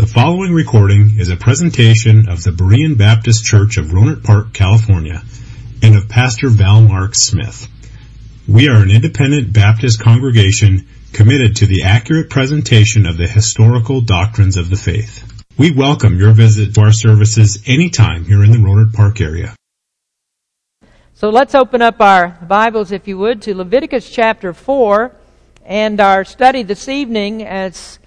The following recording is a presentation of the Berean Baptist Church of Rohnert Park, California, and of Pastor Val Mark Smith. We are an independent Baptist congregation committed to the accurate presentation of the historical doctrines of the faith. We welcome your visit to our services anytime here in the Rohnert Park area. So let's open up our Bibles, if you would, to Leviticus chapter 4 and our study this evening as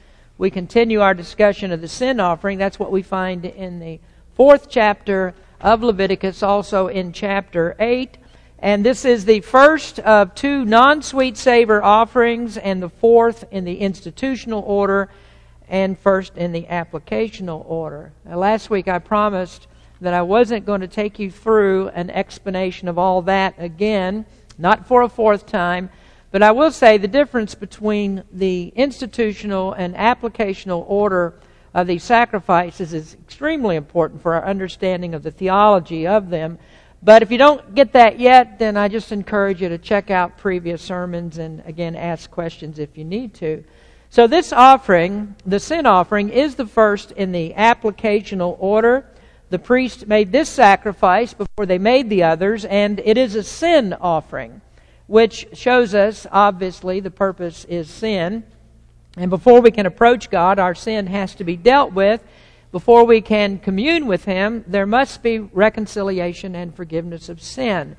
we continue our discussion of the sin offering. That's what we find in the fourth chapter of Leviticus, also in chapter 8. And this is the first of two non sweet savor offerings, and the fourth in the institutional order, and first in the applicational order. Now, last week I promised that I wasn't going to take you through an explanation of all that again, not for a fourth time. But I will say the difference between the institutional and applicational order of these sacrifices is extremely important for our understanding of the theology of them. But if you don't get that yet, then I just encourage you to check out previous sermons and again ask questions if you need to. So this offering, the sin offering, is the first in the applicational order. The priest made this sacrifice before they made the others, and it is a sin offering which shows us, obviously, the purpose is sin. And before we can approach God, our sin has to be dealt with. Before we can commune with Him, there must be reconciliation and forgiveness of sin.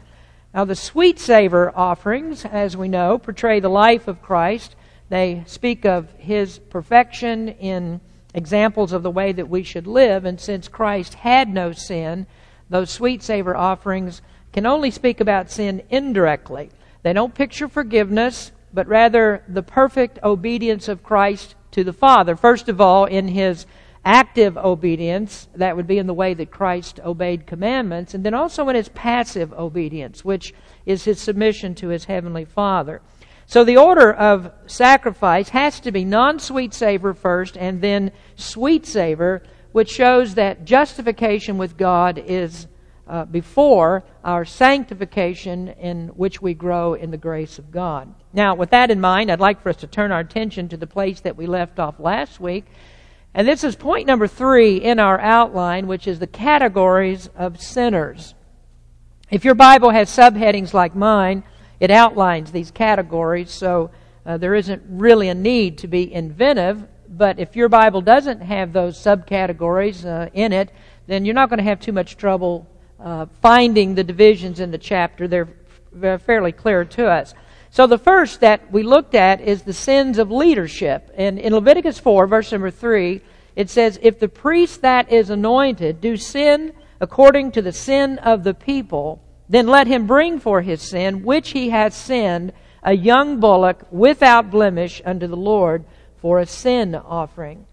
Now, the sweet savor offerings, as we know, portray the life of Christ. They speak of His perfection in examples of the way that we should live. And since Christ had no sin, those sweet savor offerings can only speak about sin indirectly. They don't picture forgiveness, but rather the perfect obedience of Christ to the Father. First of all, in his active obedience, that would be in the way that Christ obeyed commandments, and then also in his passive obedience, which is his submission to his heavenly Father. So the order of sacrifice has to be non sweet savor first and then sweet savor, which shows that justification with God is uh, before our sanctification in which we grow in the grace of God. Now, with that in mind, I'd like for us to turn our attention to the place that we left off last week. And this is point number three in our outline, which is the categories of sinners. If your Bible has subheadings like mine, it outlines these categories, so uh, there isn't really a need to be inventive. But if your Bible doesn't have those subcategories uh, in it, then you're not going to have too much trouble uh, finding the divisions in the chapter. They're, they're fairly clear to us. So the first that we looked at is the sins of leadership. And in Leviticus 4, verse number 3, it says, If the priest that is anointed do sin according to the sin of the people, then let him bring for his sin, which he has sinned, a young bullock without blemish unto the Lord for a sin offering.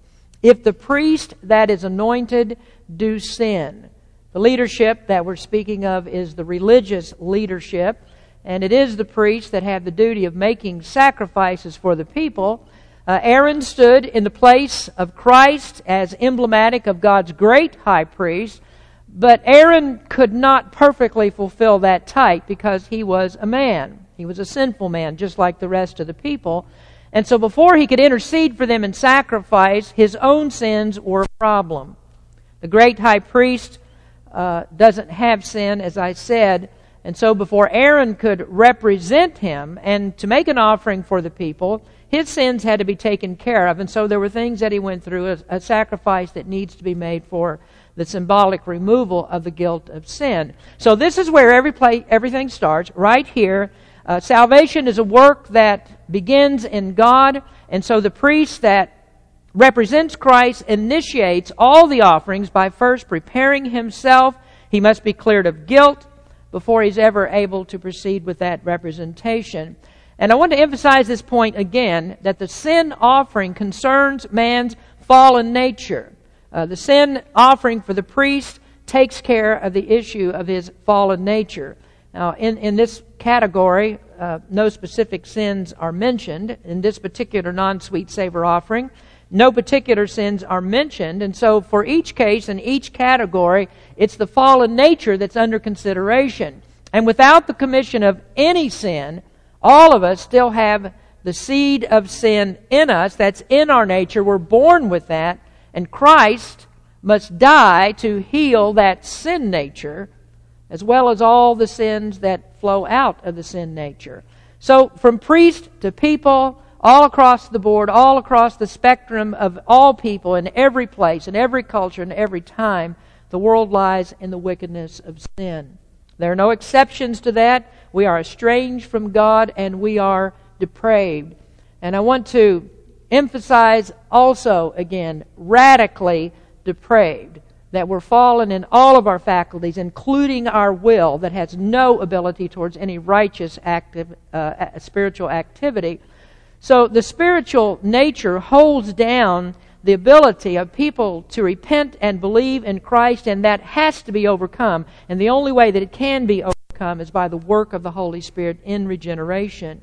If the priest that is anointed do sin, the leadership that we're speaking of is the religious leadership, and it is the priests that have the duty of making sacrifices for the people. Uh, Aaron stood in the place of Christ as emblematic of God's great high priest, but Aaron could not perfectly fulfill that type because he was a man. He was a sinful man, just like the rest of the people. And so before he could intercede for them in sacrifice, his own sins were a problem. The great high priest uh, doesn't have sin, as I said. And so before Aaron could represent him and to make an offering for the people, his sins had to be taken care of. And so there were things that he went through, a, a sacrifice that needs to be made for the symbolic removal of the guilt of sin. So this is where every play, everything starts, right here. Uh, salvation is a work that begins in God, and so the priest that represents Christ, initiates all the offerings by first preparing himself. He must be cleared of guilt before he's ever able to proceed with that representation. And I want to emphasize this point again that the sin offering concerns man's fallen nature. Uh, the sin offering for the priest takes care of the issue of his fallen nature. Now, in, in this category, uh, no specific sins are mentioned in this particular non sweet savor offering no particular sins are mentioned. And so, for each case and each category, it's the fallen nature that's under consideration. And without the commission of any sin, all of us still have the seed of sin in us. That's in our nature. We're born with that. And Christ must die to heal that sin nature, as well as all the sins that flow out of the sin nature. So, from priest to people, all across the board, all across the spectrum of all people in every place, in every culture, in every time, the world lies in the wickedness of sin. There are no exceptions to that. We are estranged from God and we are depraved. And I want to emphasize also again, radically depraved. That we're fallen in all of our faculties, including our will, that has no ability towards any righteous active, uh, spiritual activity. So the spiritual nature holds down the ability of people to repent and believe in Christ, and that has to be overcome. And the only way that it can be overcome is by the work of the Holy Spirit in regeneration.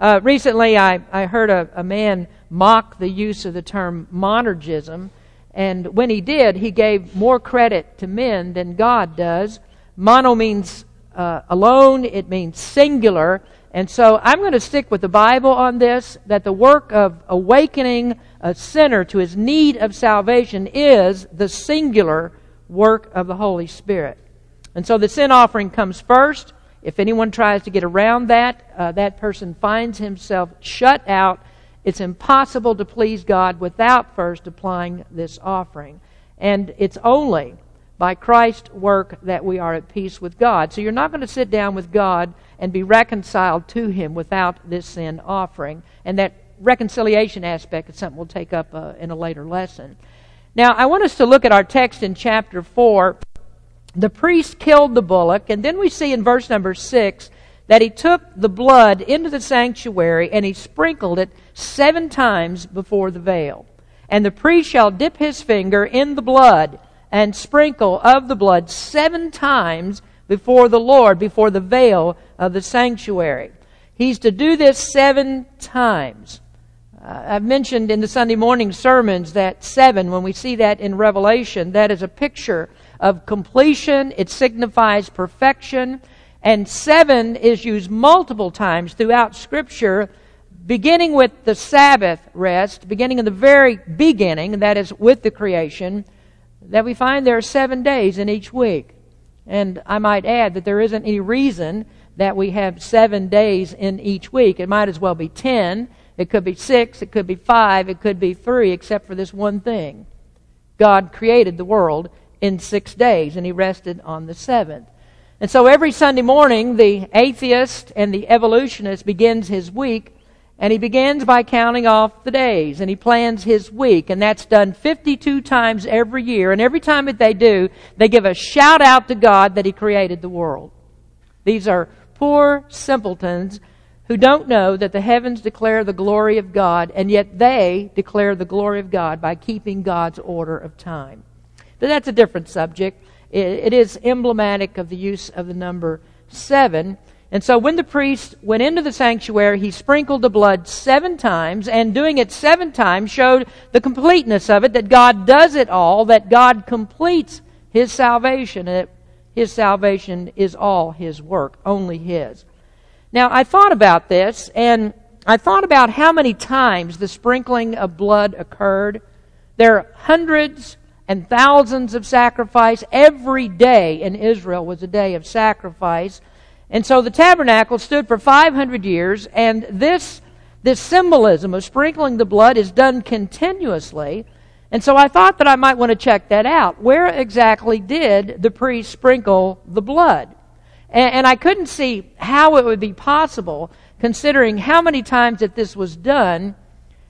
Uh, recently, I, I heard a, a man mock the use of the term monergism, and when he did, he gave more credit to men than God does. Mono means uh, alone, it means singular, and so I'm going to stick with the Bible on this that the work of awakening a sinner to his need of salvation is the singular work of the Holy Spirit. And so the sin offering comes first. If anyone tries to get around that, uh, that person finds himself shut out. It's impossible to please God without first applying this offering. And it's only by Christ's work that we are at peace with God. So you're not going to sit down with God and be reconciled to Him without this sin offering. And that reconciliation aspect is something we'll take up uh, in a later lesson. Now, I want us to look at our text in chapter 4. The priest killed the bullock, and then we see in verse number 6 that he took the blood into the sanctuary and he sprinkled it seven times before the veil. And the priest shall dip his finger in the blood and sprinkle of the blood seven times before the Lord, before the veil of the sanctuary. He's to do this seven times. Uh, I've mentioned in the Sunday morning sermons that seven, when we see that in Revelation, that is a picture of completion. It signifies perfection. And seven is used multiple times throughout Scripture, beginning with the Sabbath rest, beginning in the very beginning, that is with the creation, that we find there are seven days in each week. And I might add that there isn't any reason that we have seven days in each week. It might as well be ten. It could be six. It could be five. It could be three, except for this one thing. God created the world in six days, and He rested on the seventh. And so every Sunday morning, the atheist and the evolutionist begins his week and he begins by counting off the days and he plans his week. And that's done 52 times every year. And every time that they do, they give a shout out to God that he created the world. These are poor simpletons who don't know that the heavens declare the glory of God, and yet they declare the glory of God by keeping God's order of time. But that's a different subject. It is emblematic of the use of the number seven. And so when the priest went into the sanctuary, he sprinkled the blood seven times, and doing it seven times showed the completeness of it, that God does it all, that God completes his salvation, and his salvation is all his work, only his. Now, I thought about this, and I thought about how many times the sprinkling of blood occurred. There are hundreds and thousands of sacrifice. Every day in Israel was a day of sacrifice. And so the tabernacle stood for 500 years, and this, this symbolism of sprinkling the blood is done continuously. And so I thought that I might want to check that out. Where exactly did the priest sprinkle the blood? And, and I couldn't see how it would be possible, considering how many times that this was done,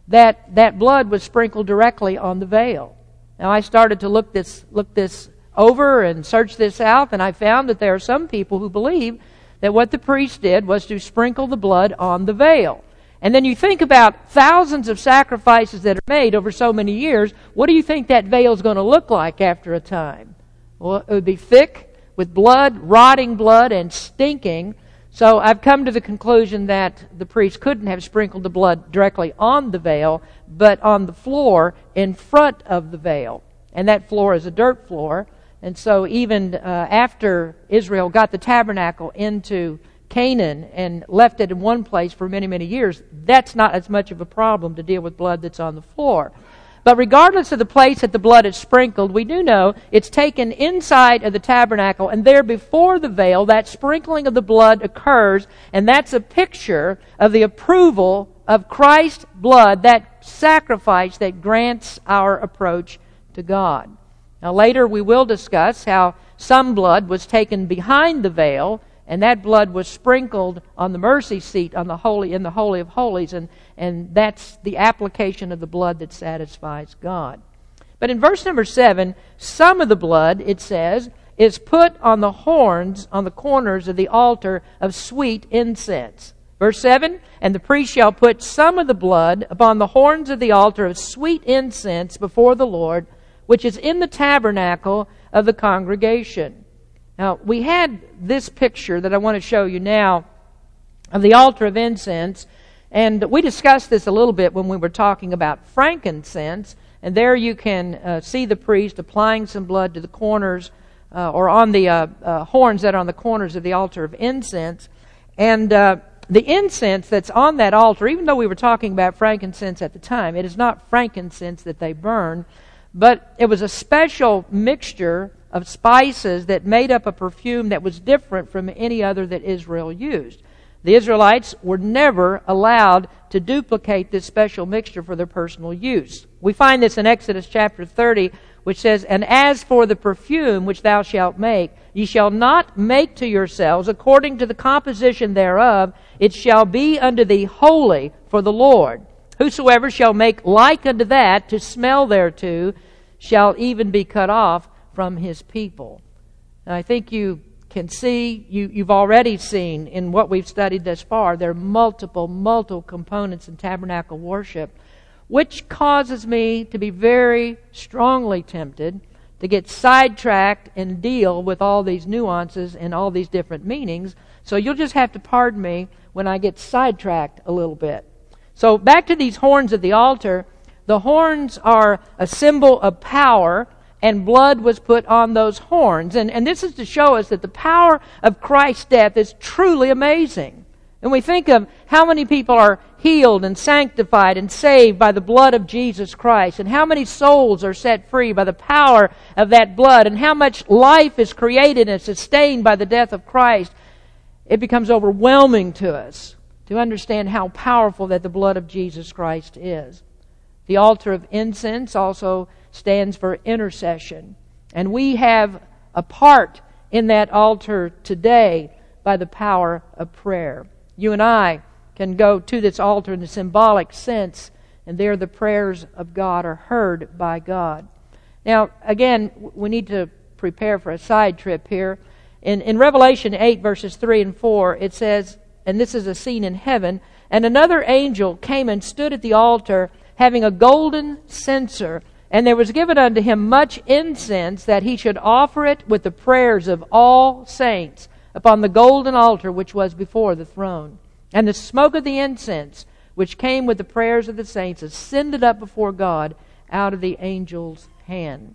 that that blood was sprinkled directly on the veil. Now I started to look this look this over and search this out, and I found that there are some people who believe that what the priest did was to sprinkle the blood on the veil. And then you think about thousands of sacrifices that are made over so many years. What do you think that veil is going to look like after a time? Well, it would be thick with blood, rotting blood, and stinking. So I've come to the conclusion that the priest couldn't have sprinkled the blood directly on the veil, but on the floor in front of the veil. And that floor is a dirt floor. And so, even uh, after Israel got the tabernacle into Canaan and left it in one place for many, many years, that's not as much of a problem to deal with blood that's on the floor. But regardless of the place that the blood is sprinkled, we do know it's taken inside of the tabernacle, and there before the veil, that sprinkling of the blood occurs, and that's a picture of the approval of Christ's blood, that sacrifice that grants our approach to God. Now, later we will discuss how some blood was taken behind the veil, and that blood was sprinkled on the mercy seat on the holy in the holy of holies, and, and that's the application of the blood that satisfies God. But in verse number seven, some of the blood, it says, is put on the horns on the corners of the altar of sweet incense. Verse 7 And the priest shall put some of the blood upon the horns of the altar of sweet incense before the Lord, which is in the tabernacle of the congregation. Now, we had this picture that I want to show you now of the altar of incense, and we discussed this a little bit when we were talking about frankincense. And there you can uh, see the priest applying some blood to the corners uh, or on the uh, uh horns that are on the corners of the altar of incense. And uh, the incense that's on that altar, even though we were talking about frankincense at the time, it is not frankincense that they burn, but it was a special mixture of spices that made up a perfume that was different from any other that Israel used. The Israelites were never allowed to duplicate this special mixture for their personal use. We find this in Exodus chapter 30, which says, And as for the perfume which thou shalt make, ye shall not make to yourselves according to the composition thereof, it shall be unto thee holy for the Lord. Whosoever shall make like unto that to smell thereto shall even be cut off from his people. And I think you can see, you, you've already seen in what we've studied thus far, there are multiple, multiple components in tabernacle worship, which causes me to be very strongly tempted to get sidetracked and deal with all these nuances and all these different meanings. So you'll just have to pardon me when I get sidetracked a little bit. So back to these horns of the altar. The horns are a symbol of power and blood was put on those horns. And, and this is to show us that the power of Christ's death is truly amazing. And we think of how many people are healed and sanctified and saved by the blood of Jesus Christ, and how many souls are set free by the power of that blood, and how much life is created and sustained by the death of Christ. It becomes overwhelming to us to understand how powerful that the blood of Jesus Christ is. The altar of incense also stands for intercession. And we have a part in that altar today by the power of prayer. You and I can go to this altar in the symbolic sense, and there the prayers of God are heard by God. Now, again, we need to prepare for a side trip here. In, in Revelation 8, verses 3 and 4, it says, and this is a scene in heaven, and another angel came and stood at the altar, having a golden censer and there was given unto him much incense that he should offer it with the prayers of all saints upon the golden altar which was before the throne. And the smoke of the incense, which came with the prayers of the saints, ascended up before God out of the angel's hand.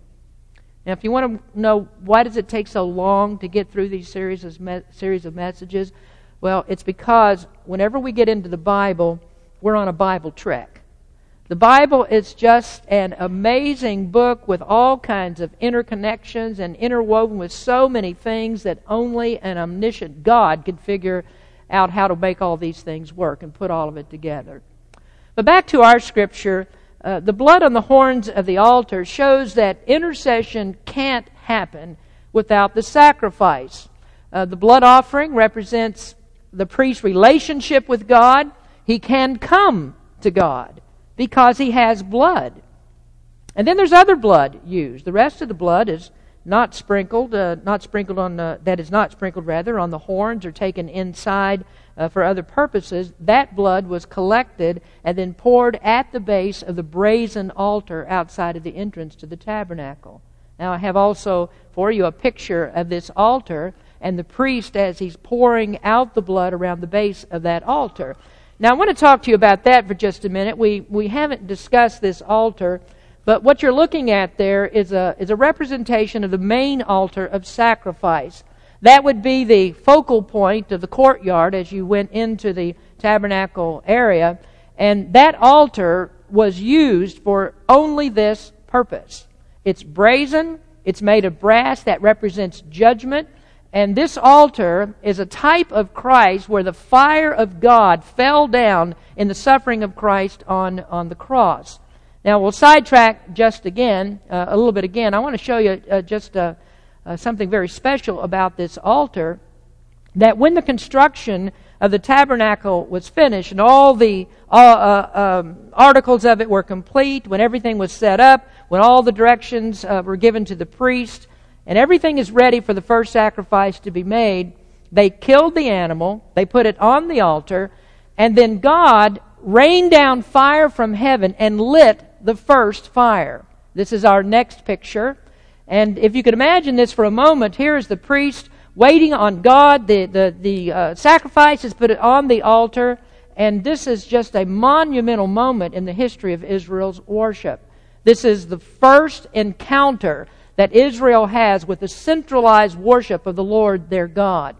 Now, if you want to know why does it take so long to get through these series of, me- series of messages, well, it's because whenever we get into the Bible, we're on a Bible trek. The Bible is just an amazing book with all kinds of interconnections and interwoven with so many things that only an omniscient God could figure out how to make all these things work and put all of it together. But back to our scripture, uh, the blood on the horns of the altar shows that intercession can't happen without the sacrifice. Uh, the blood offering represents the priest's relationship with God. He can come to God because he has blood. And then there's other blood used. The rest of the blood is not sprinkled, uh, not sprinkled on the, that is not sprinkled rather on the horns or taken inside uh, for other purposes. That blood was collected and then poured at the base of the brazen altar outside of the entrance to the tabernacle. Now I have also for you a picture of this altar and the priest as he's pouring out the blood around the base of that altar. Now, I want to talk to you about that for just a minute. We, we haven't discussed this altar, but what you're looking at there is a, is a representation of the main altar of sacrifice. That would be the focal point of the courtyard as you went into the tabernacle area. And that altar was used for only this purpose. It's brazen, it's made of brass that represents judgment, and this altar is a type of Christ where the fire of God fell down in the suffering of Christ on, on the cross. Now, we'll sidetrack just again, uh, a little bit again. I want to show you uh, just uh, uh something very special about this altar. That when the construction of the tabernacle was finished and all the uh, uh, um, articles of it were complete, when everything was set up, when all the directions were given to the priest, and everything is ready for the first sacrifice to be made, they killed the animal, they put it on the altar, and then God rained down fire from heaven and lit the first fire. This is our next picture. And if you could imagine this for a moment, here is the priest waiting on God. The, the, the uh, sacrifice is put on the altar. And this is just a monumental moment in the history of Israel's worship. This is the first encounter that Israel has with the centralized worship of the Lord their God.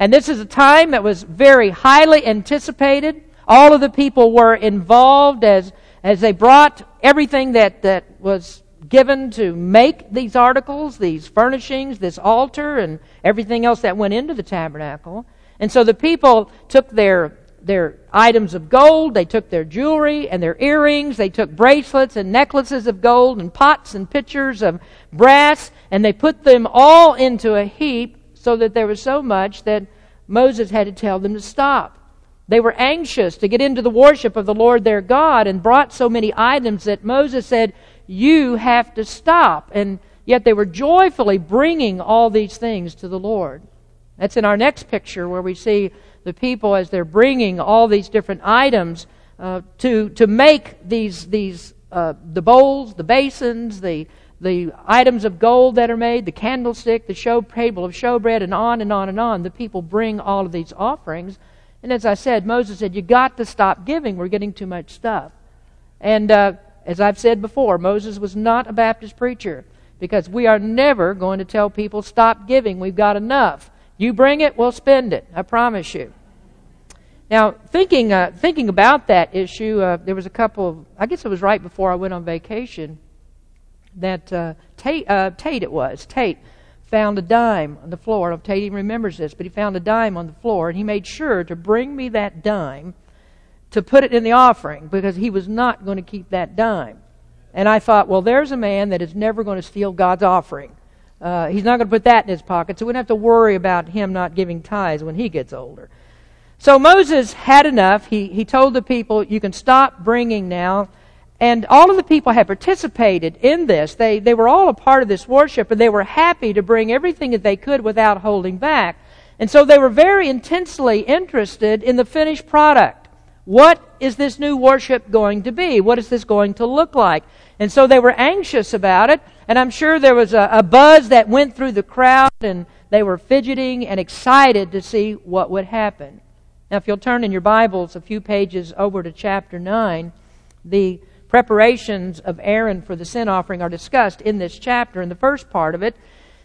And this is a time that was very highly anticipated. All of the people were involved as, as they brought everything that, that was given to make these articles, these furnishings, this altar, and everything else that went into the tabernacle. And so the people took their their items of gold, they took their jewelry and their earrings, they took bracelets and necklaces of gold and pots and pitchers of brass, and they put them all into a heap so that there was so much that Moses had to tell them to stop. They were anxious to get into the worship of the Lord their God and brought so many items that Moses said, You have to stop. And yet they were joyfully bringing all these things to the Lord. That's in our next picture where we see the people as they're bringing all these different items uh, to to make these these uh, the bowls, the basins, the the items of gold that are made, the candlestick, the show table of showbread, and on and on and on. The people bring all of these offerings, and as I said, Moses said, "You got to stop giving. We're getting too much stuff." And uh, as I've said before, Moses was not a Baptist preacher because we are never going to tell people stop giving. We've got enough. You bring it, we'll spend it. I promise you. Now, thinking uh, thinking about that issue, uh, there was a couple of I guess it was right before I went on vacation that uh, Tate, uh, Tate it was Tate found a dime on the floor. I don't Tate even remembers this, but he found a dime on the floor, and he made sure to bring me that dime to put it in the offering because he was not going to keep that dime. And I thought, well, there's a man that is never going to steal God's offering. Uh, he's not going to put that in his pocket, so we don't have to worry about him not giving tithes when he gets older. So Moses had enough. He, he told the people, you can stop bringing now. And all of the people had participated in this. They, they were all a part of this worship, and they were happy to bring everything that they could without holding back. And so they were very intensely interested in the finished product. What is this new worship going to be? What is this going to look like? And so they were anxious about it, and I'm sure there was a, a buzz that went through the crowd, and they were fidgeting and excited to see what would happen. Now, if you'll turn in your Bibles a few pages over to chapter 9, the preparations of Aaron for the sin offering are discussed in this chapter, in the first part of it.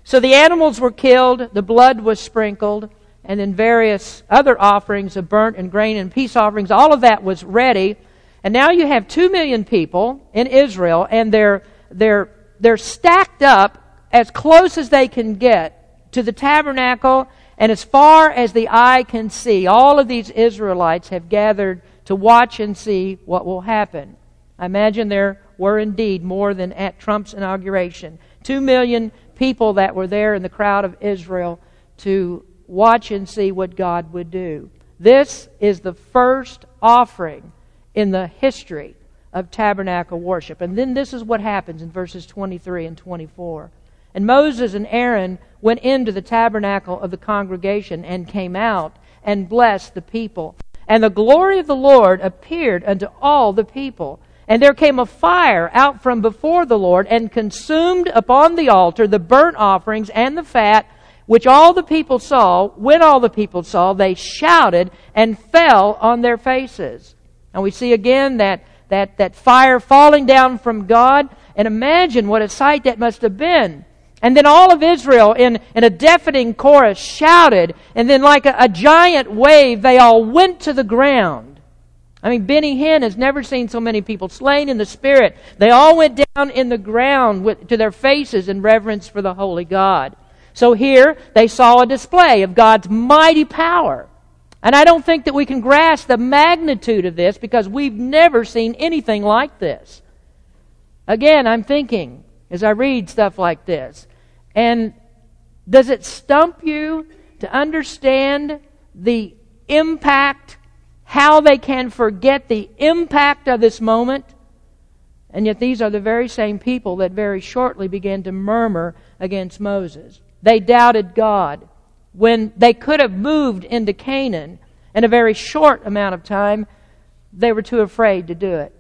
So the animals were killed, the blood was sprinkled, and then various other offerings of burnt and grain and peace offerings, all of that was ready. And now you have two million people in Israel, and they're, they're, they're stacked up as close as they can get to the tabernacle and as far as the eye can see, all of these Israelites have gathered to watch and see what will happen. I imagine there were indeed more than at Trump's inauguration. Two million people that were there in the crowd of Israel to watch and see what God would do. This is the first offering in the history of tabernacle worship. And then this is what happens in verses 23 and 24. And Moses and Aaron went into the tabernacle of the congregation and came out and blessed the people. And the glory of the Lord appeared unto all the people. And there came a fire out from before the Lord and consumed upon the altar the burnt offerings and the fat, which all the people saw. When all the people saw, they shouted and fell on their faces. And we see again that, that, that fire falling down from God. And imagine what a sight that must have been and then all of Israel, in, in a deafening chorus, shouted. And then, like a, a giant wave, they all went to the ground. I mean, Benny Hinn has never seen so many people slain in the Spirit. They all went down in the ground with, to their faces in reverence for the Holy God. So here they saw a display of God's mighty power. And I don't think that we can grasp the magnitude of this because we've never seen anything like this. Again, I'm thinking as I read stuff like this. And does it stump you to understand the impact, how they can forget the impact of this moment? And yet, these are the very same people that very shortly began to murmur against Moses. They doubted God when they could have moved into Canaan in a very short amount of time, they were too afraid to do it.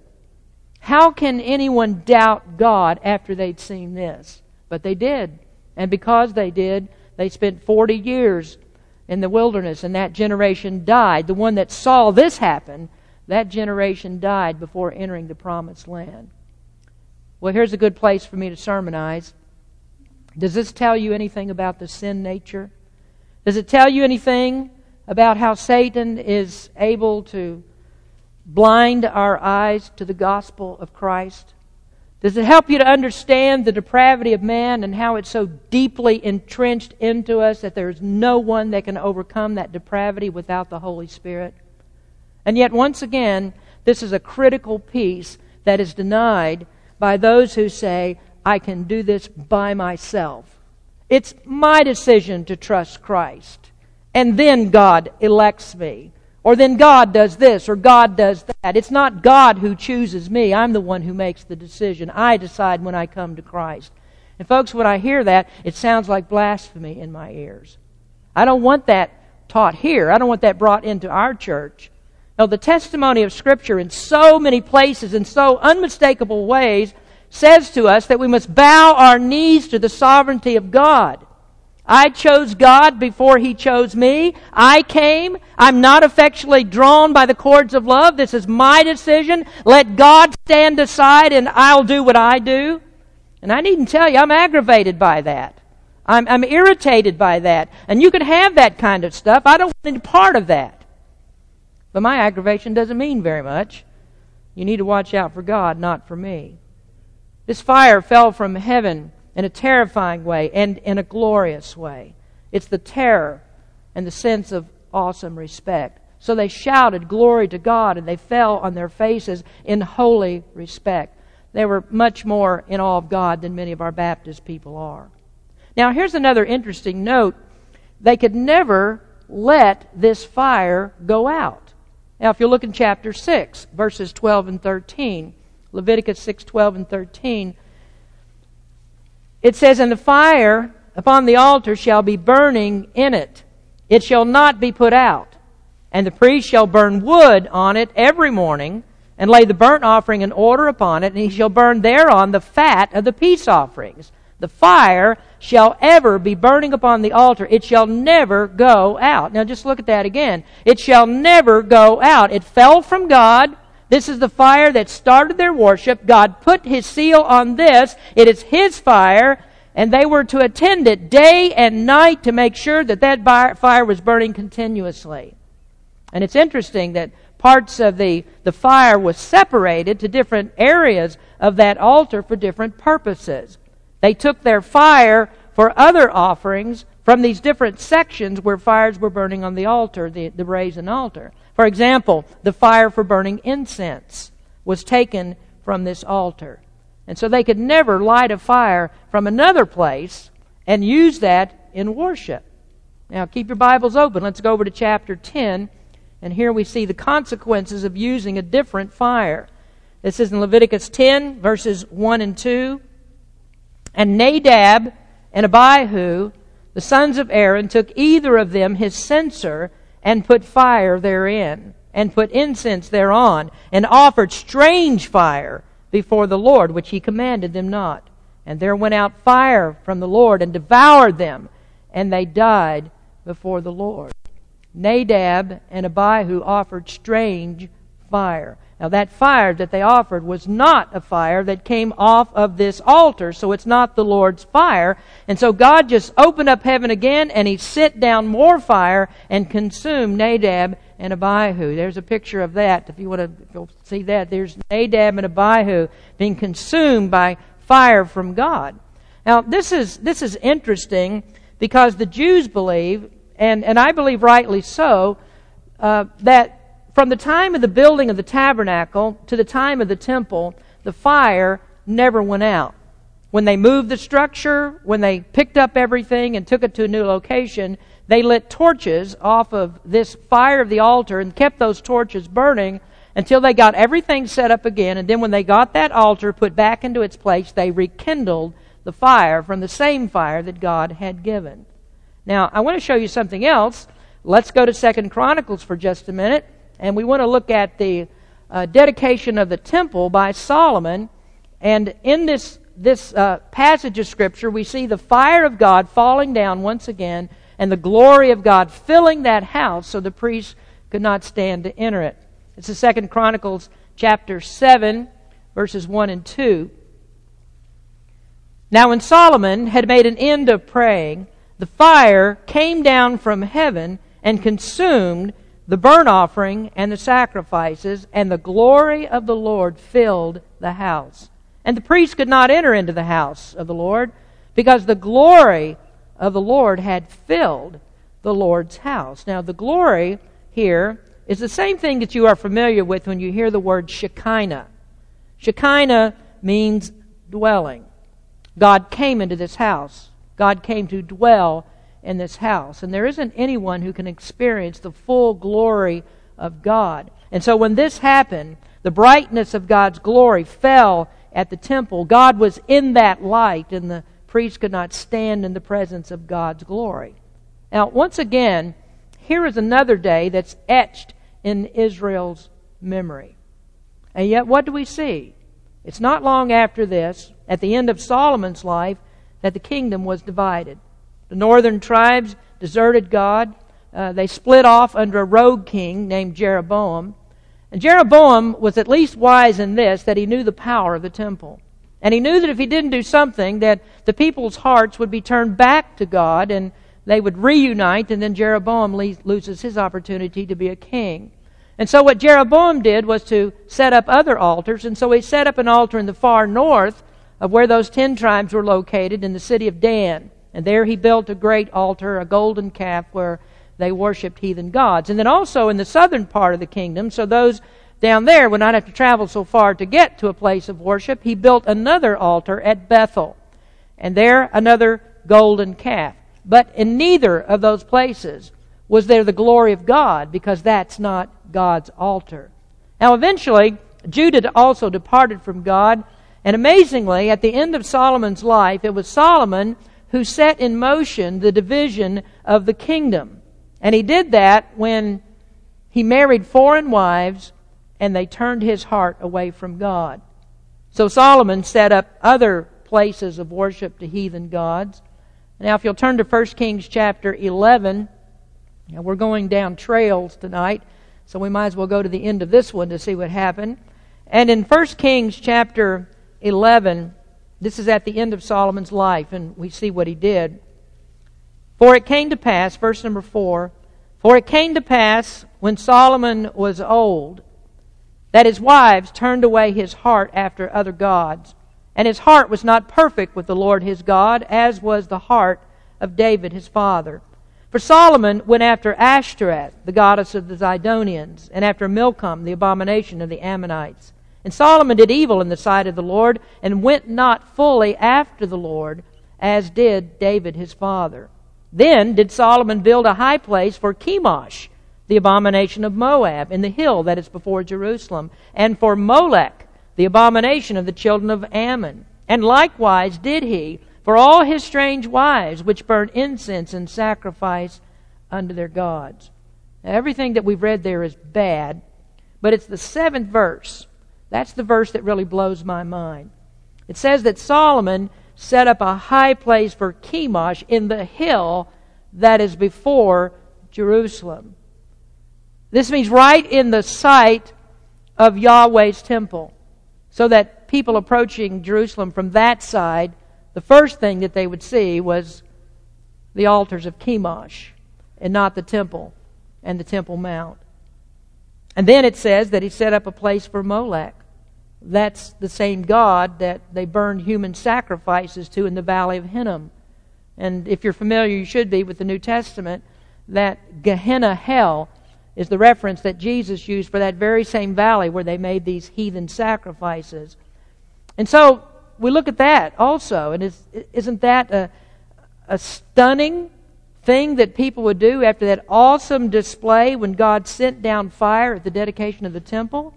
How can anyone doubt God after they'd seen this? But they did. And because they did, they spent 40 years in the wilderness, and that generation died. The one that saw this happen, that generation died before entering the promised land. Well, here's a good place for me to sermonize. Does this tell you anything about the sin nature? Does it tell you anything about how Satan is able to blind our eyes to the gospel of Christ? Does it help you to understand the depravity of man and how it's so deeply entrenched into us that there's no one that can overcome that depravity without the Holy Spirit? And yet, once again, this is a critical piece that is denied by those who say, I can do this by myself. It's my decision to trust Christ. And then God elects me. Or then God does this, or God does that. It's not God who chooses me. I'm the one who makes the decision. I decide when I come to Christ. And folks, when I hear that, it sounds like blasphemy in my ears. I don't want that taught here. I don't want that brought into our church. No, the testimony of Scripture in so many places, in so unmistakable ways, says to us that we must bow our knees to the sovereignty of God. I chose God before He chose me. I came. I'm not effectually drawn by the cords of love. This is my decision. Let God stand aside and I'll do what I do. And I needn't tell you, I'm aggravated by that. I'm, I'm irritated by that. And you can have that kind of stuff. I don't want any part of that. But my aggravation doesn't mean very much. You need to watch out for God, not for me. This fire fell from heaven in a terrifying way and in a glorious way. It's the terror and the sense of awesome respect. So they shouted glory to God and they fell on their faces in holy respect. They were much more in awe of God than many of our Baptist people are. Now, here's another interesting note. They could never let this fire go out. Now, if you look in chapter 6, verses 12 and 13, Leviticus 6 12 and 13. It says, And the fire upon the altar shall be burning in it, it shall not be put out. And the priest shall burn wood on it every morning, and lay the burnt offering in order upon it, and he shall burn thereon the fat of the peace offerings. The fire shall ever be burning upon the altar. It shall never go out. Now just look at that again. It shall never go out. It fell from God. This is the fire that started their worship. God put his seal on this. It is his fire, and they were to attend it day and night to make sure that that fire was burning continuously. And it's interesting that parts of the, the fire was separated to different areas of that altar for different purposes. They took their fire for other offerings from these different sections where fires were burning on the altar, the, the brazen altar. For example, the fire for burning incense was taken from this altar. And so they could never light a fire from another place and use that in worship. Now, keep your Bibles open. Let's go over to chapter 10. And here we see the consequences of using a different fire. This is in Leviticus 10, verses 1 and 2. And Nadab and Abihu, the sons of Aaron, took either of them his censer and put fire therein, and put incense thereon, and offered strange fire before the Lord, which he commanded them not. And there went out fire from the Lord and devoured them, and they died before the Lord. Nadab and Abihu offered strange fire. Now, that fire that they offered was not a fire that came off of this altar, so it's not the Lord's fire. And so God just opened up heaven again and he sent down more fire and consumed Nadab and Abihu. There's a picture of that. If you want to see that, there's Nadab and Abihu being consumed by fire from God. Now, this is, this is interesting because the Jews believe, and, and I believe rightly so, uh, that from the time of the building of the tabernacle to the time of the temple, the fire never went out. When they moved the structure, when they picked up everything and took it to a new location, they lit torches off of this fire of the altar and kept those torches burning until they got everything set up again. And then when they got that altar put back into its place, they rekindled the fire from the same fire that God had given. Now, I want to show you something else. Let's go to Second Chronicles for just a minute, and we want to look at the uh, dedication of the temple by Solomon. And in this this uh, passage of Scripture, we see the fire of God falling down once again and the glory of God filling that house so the priests could not stand to enter it. It's the Second Chronicles chapter 7, verses 1 and 2. Now, when Solomon had made an end of praying, the fire came down from heaven and consumed the burnt offering and the sacrifices, and the glory of the Lord filled the house. And the priests could not enter into the house of the Lord because the glory of the Lord had filled the Lord's house. Now, the glory here is the same thing that you are familiar with when you hear the word Shekinah. Shekinah means dwelling. God came into this house. God came to dwell in this house. And there isn't anyone who can experience the full glory of God. And so when this happened, the brightness of God's glory fell at the temple. God was in that light, and the priests could not stand in the presence of God's glory. Now, once again, here is another day that's etched in Israel's memory. And yet, what do we see? It's not long after this, at the end of Solomon's life, that the kingdom was divided. The northern tribes deserted God. Uh, they split off under a rogue king named Jeroboam. And Jeroboam was at least wise in this that he knew the power of the temple. And he knew that if he didn't do something, that the people's hearts would be turned back to God and they would reunite, and then Jeroboam loses his opportunity to be a king. And so what Jeroboam did was to set up other altars, and so he set up an altar in the far north of where those ten tribes were located in the city of Dan. And there he built a great altar, a golden calf, where they worshiped heathen gods. And then also in the southern part of the kingdom, so those down there would not have to travel so far to get to a place of worship. He built another altar at Bethel, and there another golden calf. But in neither of those places was there the glory of God, because that's not God's altar. Now, eventually, Judah also departed from God, and amazingly, at the end of Solomon's life, it was Solomon who set in motion the division of the kingdom. And he did that when he married foreign wives and they turned his heart away from God. So Solomon set up other places of worship to heathen gods. Now, if you'll turn to 1 Kings chapter 11, now we're going down trails tonight, so we might as well go to the end of this one to see what happened. And in 1 Kings chapter 11, this is at the end of Solomon's life, and we see what he did. For it came to pass, verse number 4, for it came to pass when Solomon was old that his wives turned away his heart after other gods. And his heart was not perfect with the Lord his God, as was the heart of David his father. For Solomon went after Ashtoreth, the goddess of the Zidonians, and after Milcom, the abomination of the Ammonites. And Solomon did evil in the sight of the Lord, and went not fully after the Lord, as did David his father. Then did Solomon build a high place for Chemosh, the abomination of Moab, in the hill that is before Jerusalem, and for Molech, the abomination of the children of Ammon. And likewise did he for all his strange wives, which burn incense and sacrifice unto their gods. Now, everything that we've read there is bad, but it's the seventh verse. That's the verse that really blows my mind. It says that Solomon set up a high place for Chemosh in the hill that is before Jerusalem. This means right in the sight of Yahweh's temple. So that people approaching Jerusalem from that side, the first thing that they would see was the altars of Chemosh and not the temple and the Temple Mount. And then it says that he set up a place for Molech. That's the same God that they burned human sacrifices to in the valley of Hinnom. And if you're familiar, you should be with the New Testament, that Gehenna hell is the reference that Jesus used for that very same valley where they made these heathen sacrifices. And so we look at that also, and is, isn't that a, a stunning thing that people would do after that awesome display when God sent down fire at the dedication of the temple?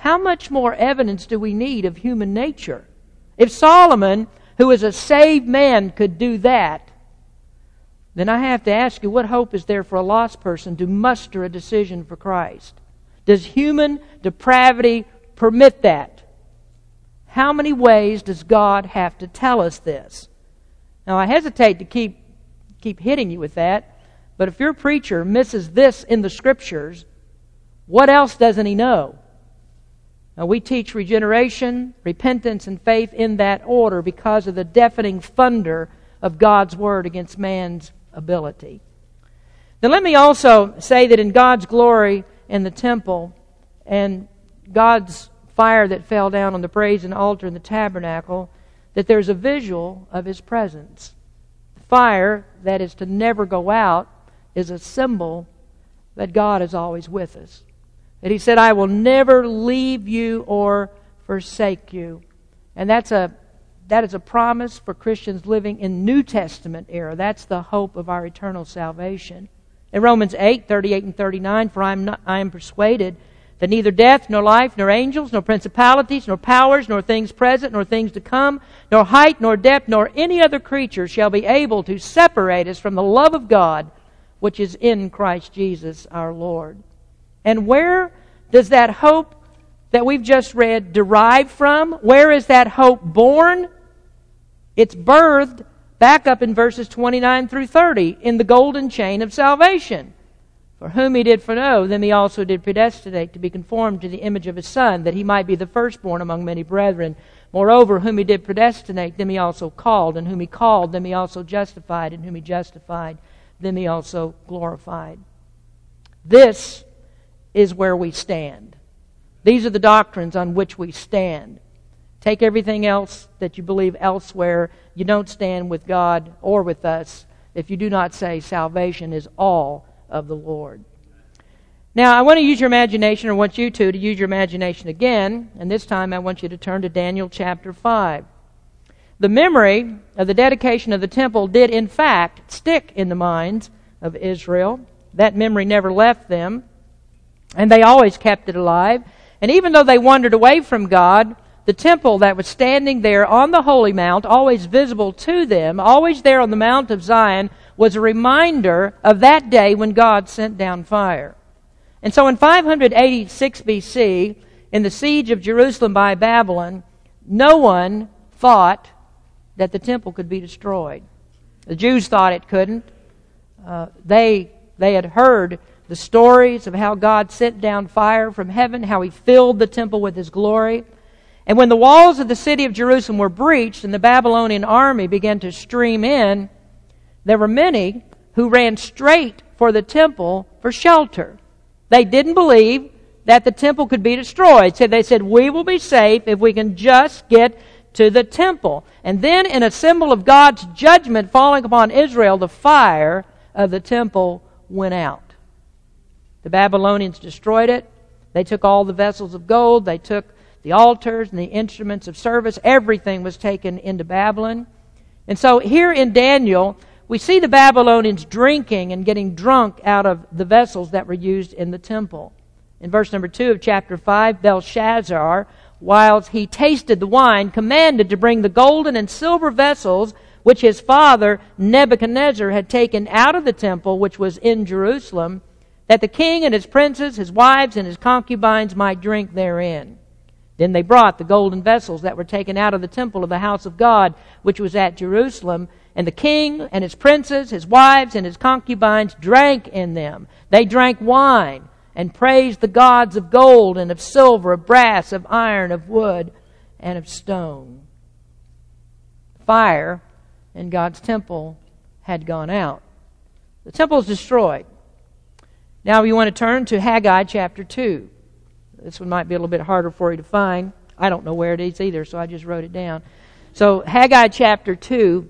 How much more evidence do we need of human nature? If Solomon, who is a saved man, could do that, then I have to ask you what hope is there for a lost person to muster a decision for Christ? Does human depravity permit that? How many ways does God have to tell us this? Now, I hesitate to keep, keep hitting you with that, but if your preacher misses this in the Scriptures, what else doesn't he know? Now, we teach regeneration, repentance, and faith in that order because of the deafening thunder of God's Word against man's ability. Then let me also say that in God's glory in the temple and God's fire that fell down on the brazen altar in the tabernacle, that there's a visual of His presence. The fire that is to never go out is a symbol that God is always with us. That He said, I will never leave you or forsake you. And that's a that is a promise for Christians living in New Testament era. That's the hope of our eternal salvation. In Romans 8, 38 and 39, for I am, not, I am persuaded that neither death, nor life, nor angels, nor principalities, nor powers, nor things present, nor things to come, nor height, nor depth, nor any other creature shall be able to separate us from the love of God which is in Christ Jesus our Lord. And where does that hope that we've just read derive from? Where is that hope born? It's birthed back up in verses 29 through 30 in the golden chain of salvation. For whom he did foreknow, them he also did predestinate to be conformed to the image of his Son, that he might be the firstborn among many brethren. Moreover, whom he did predestinate, them he also called, and whom he called, them he also justified, and whom he justified, them he also glorified. This is where we stand. These are the doctrines on which we stand. Take everything else that you believe elsewhere. You don't stand with God or with us if you do not say salvation is all of the Lord. Now, I want to use your imagination, or want you to, to use your imagination again, and this time I want you to turn to Daniel chapter 5. The memory of the dedication of the temple did, in fact, stick in the minds of Israel. That memory never left them, and they always kept it alive. And even though they wandered away from God, the temple that was standing there on the Holy Mount, always visible to them, always there on the Mount of Zion, was a reminder of that day when God sent down fire. And so in 586 BC, in the siege of Jerusalem by Babylon, no one thought that the temple could be destroyed. The Jews thought it couldn't. Uh, they, they had heard the stories of how God sent down fire from heaven, how he filled the temple with his glory. And when the walls of the city of Jerusalem were breached and the Babylonian army began to stream in, there were many who ran straight for the temple for shelter. They didn't believe that the temple could be destroyed. So they said, We will be safe if we can just get to the temple. And then, in a symbol of God's judgment falling upon Israel, the fire of the temple went out. The Babylonians destroyed it. They took all the vessels of gold. They took the altars and the instruments of service, everything was taken into Babylon. And so here in Daniel, we see the Babylonians drinking and getting drunk out of the vessels that were used in the temple. In verse number 2 of chapter 5, Belshazzar, whilst he tasted the wine, commanded to bring the golden and silver vessels which his father Nebuchadnezzar had taken out of the temple which was in Jerusalem, that the king and his princes, his wives, and his concubines might drink therein. Then they brought the golden vessels that were taken out of the temple of the house of God, which was at Jerusalem. And the king and his princes, his wives, and his concubines drank in them. They drank wine and praised the gods of gold and of silver, of brass, of iron, of wood, and of stone. Fire in God's temple had gone out. The temple is destroyed. Now you want to turn to Haggai chapter 2. This one might be a little bit harder for you to find. I don't know where it is either, so I just wrote it down. So, Haggai chapter 2.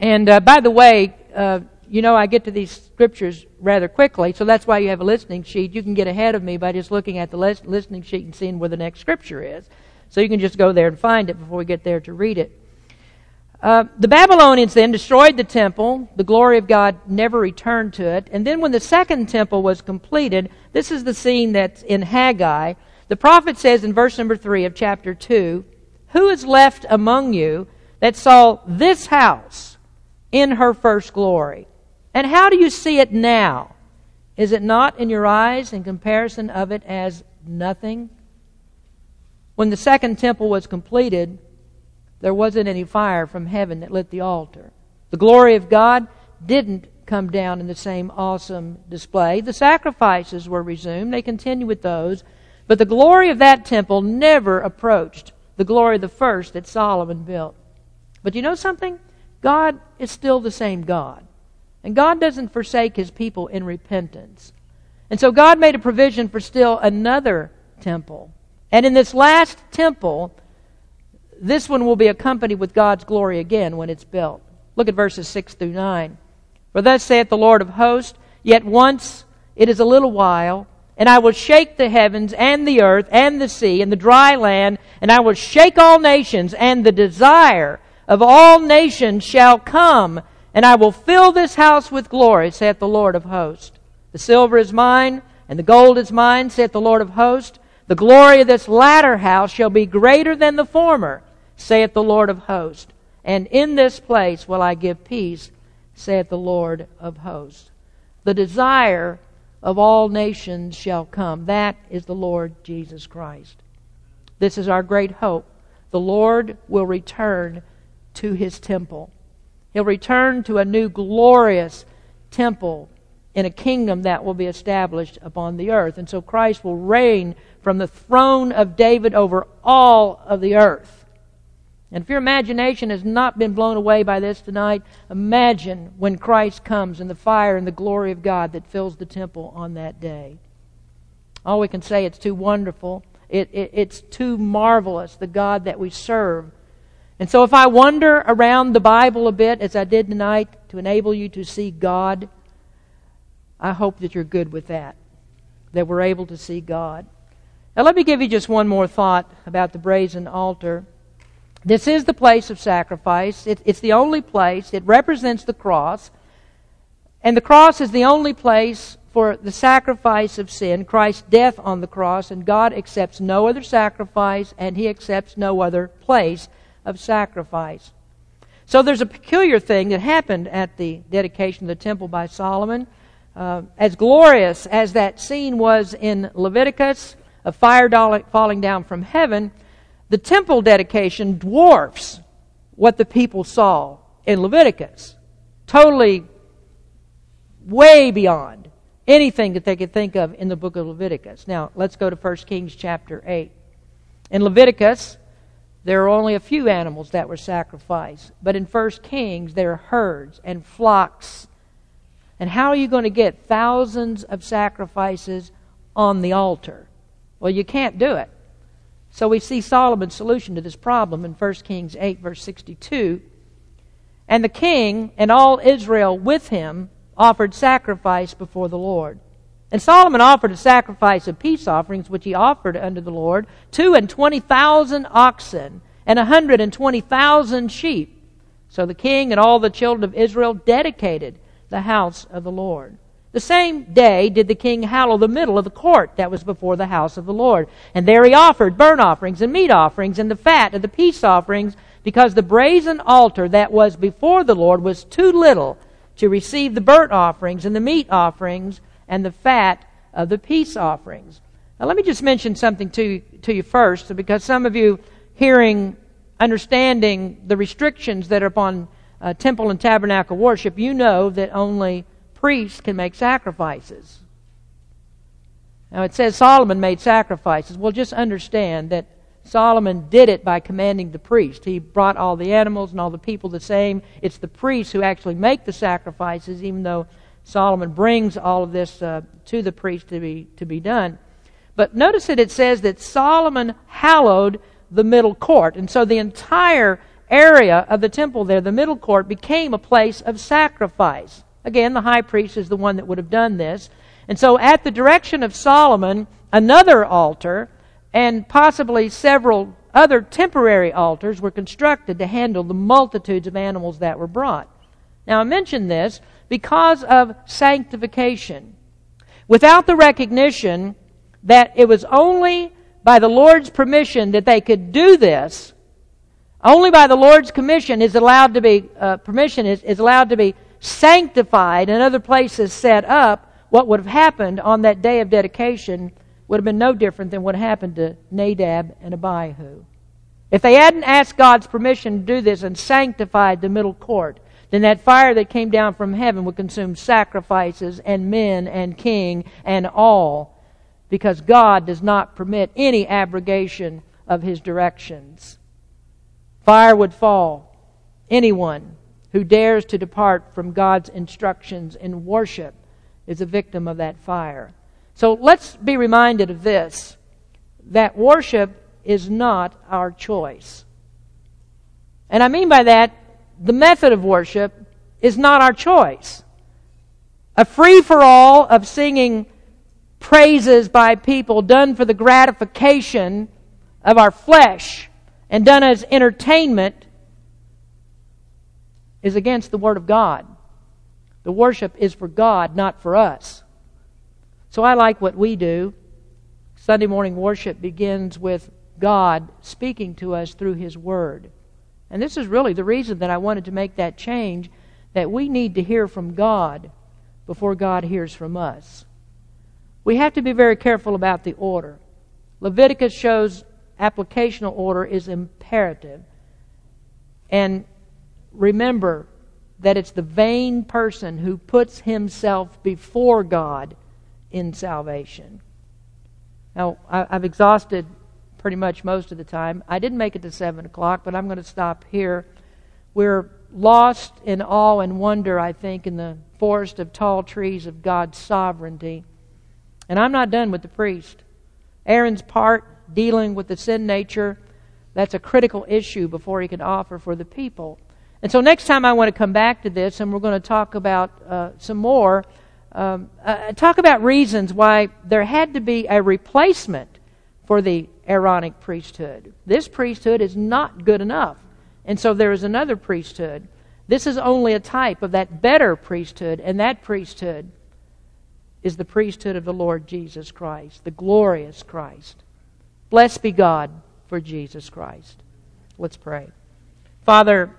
And uh, by the way, uh, you know I get to these scriptures rather quickly, so that's why you have a listening sheet. You can get ahead of me by just looking at the listening sheet and seeing where the next scripture is. So you can just go there and find it before we get there to read it. Uh, the Babylonians then destroyed the temple. The glory of God never returned to it. And then when the second temple was completed, this is the scene that's in Haggai. The prophet says in verse number 3 of chapter 2 Who is left among you that saw this house in her first glory? And how do you see it now? Is it not in your eyes in comparison of it as nothing? When the second temple was completed, there wasn't any fire from heaven that lit the altar. The glory of God didn't come down in the same awesome display. The sacrifices were resumed, they continued with those, but the glory of that temple never approached the glory of the first that Solomon built. But you know something? God is still the same God. And God doesn't forsake his people in repentance. And so God made a provision for still another temple. And in this last temple, this one will be accompanied with God's glory again when it's built. Look at verses 6 through 9. For thus saith the Lord of hosts, Yet once it is a little while, and I will shake the heavens and the earth and the sea and the dry land, and I will shake all nations, and the desire of all nations shall come, and I will fill this house with glory, saith the Lord of hosts. The silver is mine, and the gold is mine, saith the Lord of hosts. The glory of this latter house shall be greater than the former, saith the Lord of hosts. And in this place will I give peace, saith the Lord of hosts. The desire of all nations shall come. That is the Lord Jesus Christ. This is our great hope. The Lord will return to his temple. He'll return to a new glorious temple in a kingdom that will be established upon the earth. And so Christ will reign from the throne of David over all of the earth. And if your imagination has not been blown away by this tonight, imagine when Christ comes and the fire and the glory of God that fills the temple on that day. All we can say, it's too wonderful. It, it, it's too marvelous, the God that we serve. And so if I wander around the Bible a bit, as I did tonight, to enable you to see God, I hope that you're good with that, that we're able to see God. Now, let me give you just one more thought about the brazen altar. This is the place of sacrifice. It, it's the only place. It represents the cross. And the cross is the only place for the sacrifice of sin, Christ's death on the cross, and God accepts no other sacrifice, and He accepts no other place of sacrifice. So there's a peculiar thing that happened at the dedication of the temple by Solomon. Uh, as glorious as that scene was in Leviticus, a fire falling down from heaven, the temple dedication dwarfs what the people saw in Leviticus. Totally way beyond anything that they could think of in the book of Leviticus. Now, let's go to 1 Kings chapter 8. In Leviticus, there are only a few animals that were sacrificed. But in 1 Kings, there are herds and flocks. And how are you going to get thousands of sacrifices on the altar? Well, you can't do it. So we see Solomon's solution to this problem in 1 Kings 8, verse 62. And the king and all Israel with him offered sacrifice before the Lord. And Solomon offered a sacrifice of peace offerings, which he offered unto the Lord, two and twenty thousand oxen, and a hundred and twenty thousand sheep. So the king and all the children of Israel dedicated the house of the Lord. The same day did the king hallow the middle of the court that was before the house of the Lord. And there he offered burnt offerings and meat offerings and the fat of the peace offerings, because the brazen altar that was before the Lord was too little to receive the burnt offerings and the meat offerings and the fat of the peace offerings. Now, let me just mention something to, to you first, because some of you hearing, understanding the restrictions that are upon uh, temple and tabernacle worship, you know that only priests can make sacrifices. Now it says Solomon made sacrifices. Well, just understand that Solomon did it by commanding the priest. He brought all the animals and all the people the same. It's the priests who actually make the sacrifices, even though Solomon brings all of this uh, to the priest to be, to be done. But notice that it says that Solomon hallowed the middle court. And so the entire area of the temple there, the middle court, became a place of sacrifice. Again, the high priest is the one that would have done this. And so, at the direction of Solomon, another altar and possibly several other temporary altars were constructed to handle the multitudes of animals that were brought. Now, I mention this because of sanctification. Without the recognition that it was only by the Lord's permission that they could do this, only by the Lord's commission is allowed to be uh, permission is, is allowed to be sanctified and other places set up. What would have happened on that day of dedication would have been no different than what happened to Nadab and Abihu. If they hadn't asked God's permission to do this and sanctified the middle court, then that fire that came down from heaven would consume sacrifices and men and king and all, because God does not permit any abrogation of his directions. Fire would fall. Anyone who dares to depart from God's instructions in worship is a victim of that fire. So let's be reminded of this that worship is not our choice. And I mean by that, the method of worship is not our choice. A free for all of singing praises by people done for the gratification of our flesh and done as entertainment is against the Word of God. The worship is for God, not for us. So I like what we do. Sunday morning worship begins with God speaking to us through His Word. And this is really the reason that I wanted to make that change that we need to hear from God before God hears from us. We have to be very careful about the order. Leviticus shows applicational order is imperative. And remember that it's the vain person who puts himself before God in salvation. Now, I've exhausted pretty much most of the time. I didn't make it to 7 o'clock, but I'm going to stop here. We're lost in awe and wonder, I think, in the forest of tall trees of God's sovereignty. And I'm not done with the priest. Aaron's part, dealing with the sin nature, that's a critical issue before he can offer for the people. And so next time I want to come back to this, and we're going to talk about uh, some more um, uh, talk about reasons why there had to be a replacement for the Aaronic priesthood. This priesthood is not good enough. And so there is another priesthood. This is only a type of that better priesthood, and that priesthood is the priesthood of the Lord Jesus Christ, the glorious Christ. Blessed be God for Jesus Christ. Let's pray. Father,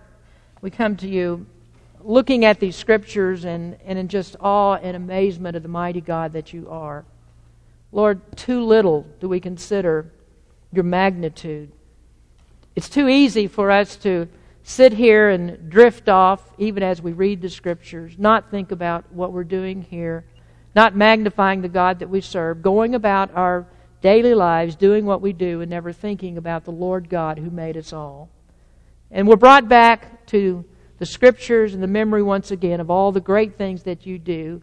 we come to you looking at these scriptures and, and in just awe and amazement of the mighty God that you are. Lord, too little do we consider your magnitude. It's too easy for us to sit here and drift off, even as we read the scriptures, not think about what we're doing here, not magnifying the God that we serve, going about our daily lives, doing what we do, and never thinking about the Lord God who made us all. And we're brought back to the scriptures and the memory once again of all the great things that you do.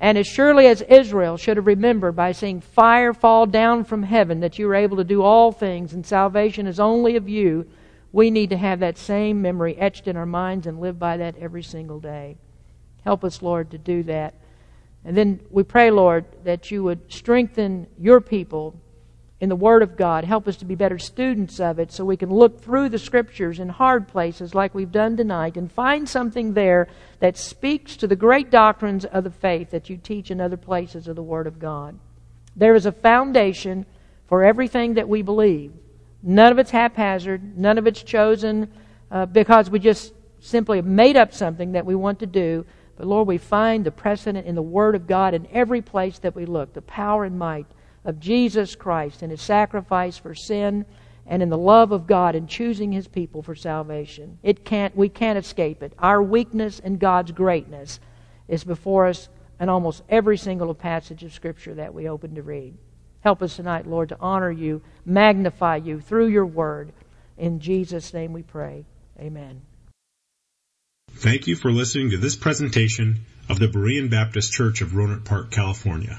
And as surely as Israel should have remembered by seeing fire fall down from heaven that you were able to do all things and salvation is only of you, we need to have that same memory etched in our minds and live by that every single day. Help us, Lord, to do that. And then we pray, Lord, that you would strengthen your people in the Word of God. Help us to be better students of it so we can look through the Scriptures in hard places like we've done tonight and find something there that speaks to the great doctrines of the faith that you teach in other places of the Word of God. There is a foundation for everything that we believe. None of it's haphazard, none of it's chosen uh, because we just simply made up something that we want to do. But Lord, we find the precedent in the Word of God in every place that we look, the power and might of Jesus Christ and his sacrifice for sin and in the love of God in choosing his people for salvation. It can't we can't escape it. Our weakness and God's greatness is before us in almost every single passage of scripture that we open to read. Help us tonight, Lord, to honor you, magnify you through your word. In Jesus' name we pray. Amen. Thank you for listening to this presentation of the Berean Baptist Church of Rohnert Park, California.